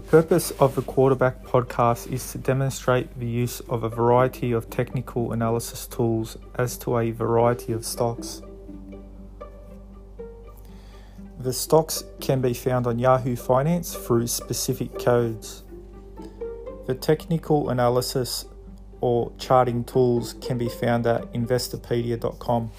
The purpose of the Quarterback podcast is to demonstrate the use of a variety of technical analysis tools as to a variety of stocks. The stocks can be found on Yahoo Finance through specific codes. The technical analysis or charting tools can be found at investopedia.com.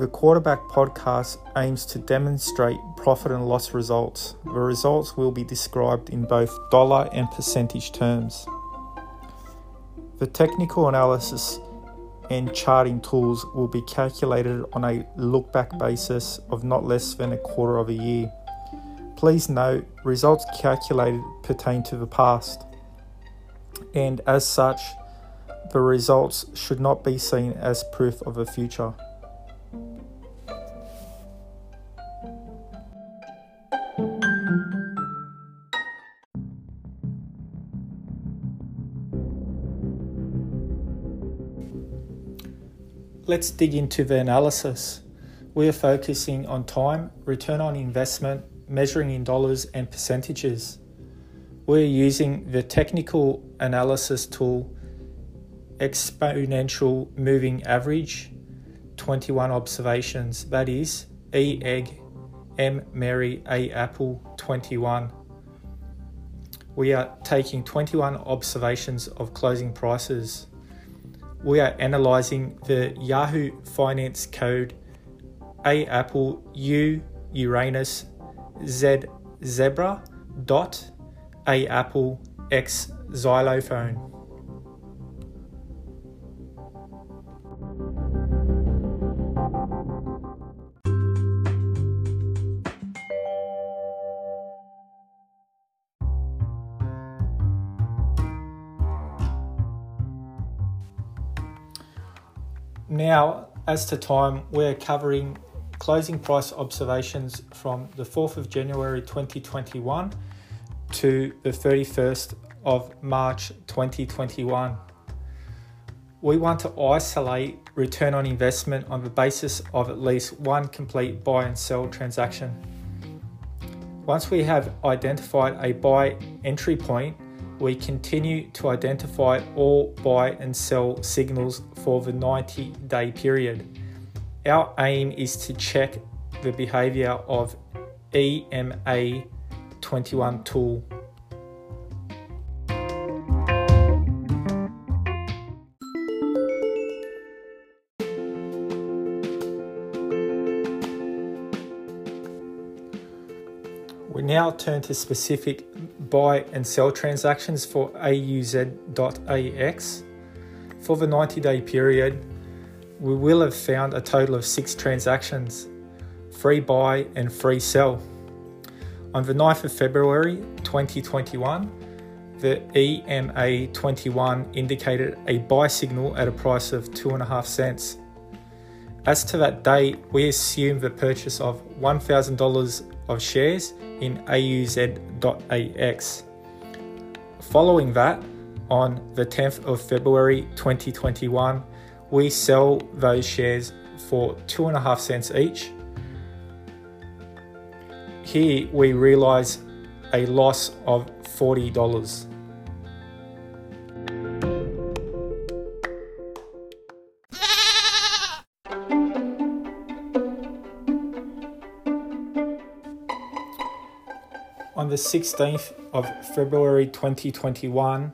The Quarterback podcast aims to demonstrate profit and loss results. The results will be described in both dollar and percentage terms. The technical analysis and charting tools will be calculated on a look back basis of not less than a quarter of a year. Please note, results calculated pertain to the past, and as such, the results should not be seen as proof of the future. Let's dig into the analysis. We are focusing on time, return on investment, measuring in dollars and percentages. We're using the technical analysis tool exponential moving average 21 observations that is E egg M Mary A apple 21 we are taking 21 observations of closing prices we are analyzing the Yahoo Finance code A Apple U Uranus Z Zebra dot A Apple X Xylophone. Now, as to time, we're covering closing price observations from the 4th of January 2021 to the 31st of March 2021. We want to isolate return on investment on the basis of at least one complete buy and sell transaction. Once we have identified a buy entry point, we continue to identify all buy and sell signals for the 90 day period. Our aim is to check the behavior of EMA 21 tool. We now turn to specific buy and sell transactions for AUZ.AX. For the 90 day period, we will have found a total of six transactions free buy and free sell. On the 9th of February 2021, the EMA 21 indicated a buy signal at a price of 2.5 cents. As to that date, we assume the purchase of $1,000 of shares in AUZ.AX. Following that, on the 10th of February 2021, we sell those shares for two and a half cents each. Here we realize a loss of $40. The 16th of February 2021,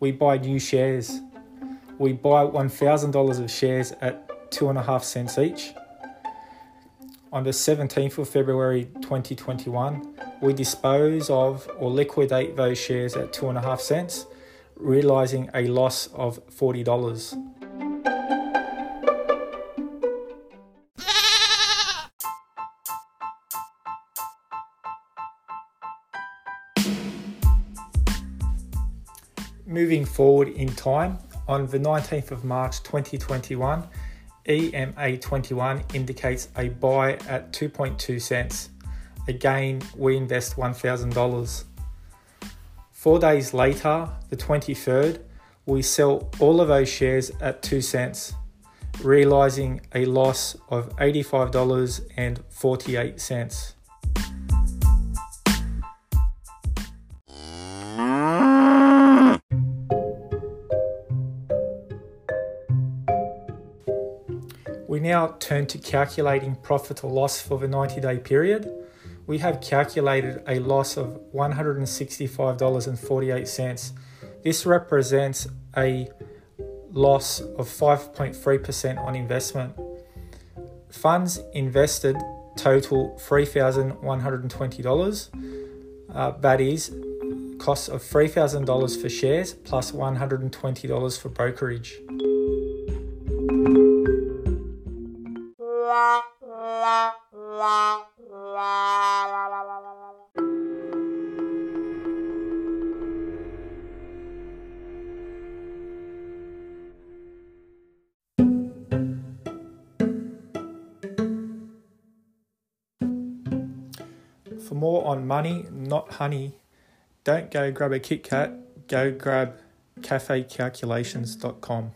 we buy new shares. We buy $1,000 of shares at two and a half cents each. On the 17th of February 2021, we dispose of or liquidate those shares at two and a half cents, realizing a loss of $40. Moving forward in time, on the 19th of March 2021, EMA21 indicates a buy at 2.2 cents. Again, we invest $1,000. Four days later, the 23rd, we sell all of those shares at 2 cents, realizing a loss of $85.48. now turn to calculating profit or loss for the 90 day period. We have calculated a loss of $165.48. This represents a loss of 5.3% on investment. Funds invested total $3,120. Uh, that is cost of $3,000 for shares plus $120 for brokerage. For more on money, not honey, don't go grab a Kit Kat, go grab cafecalculations.com.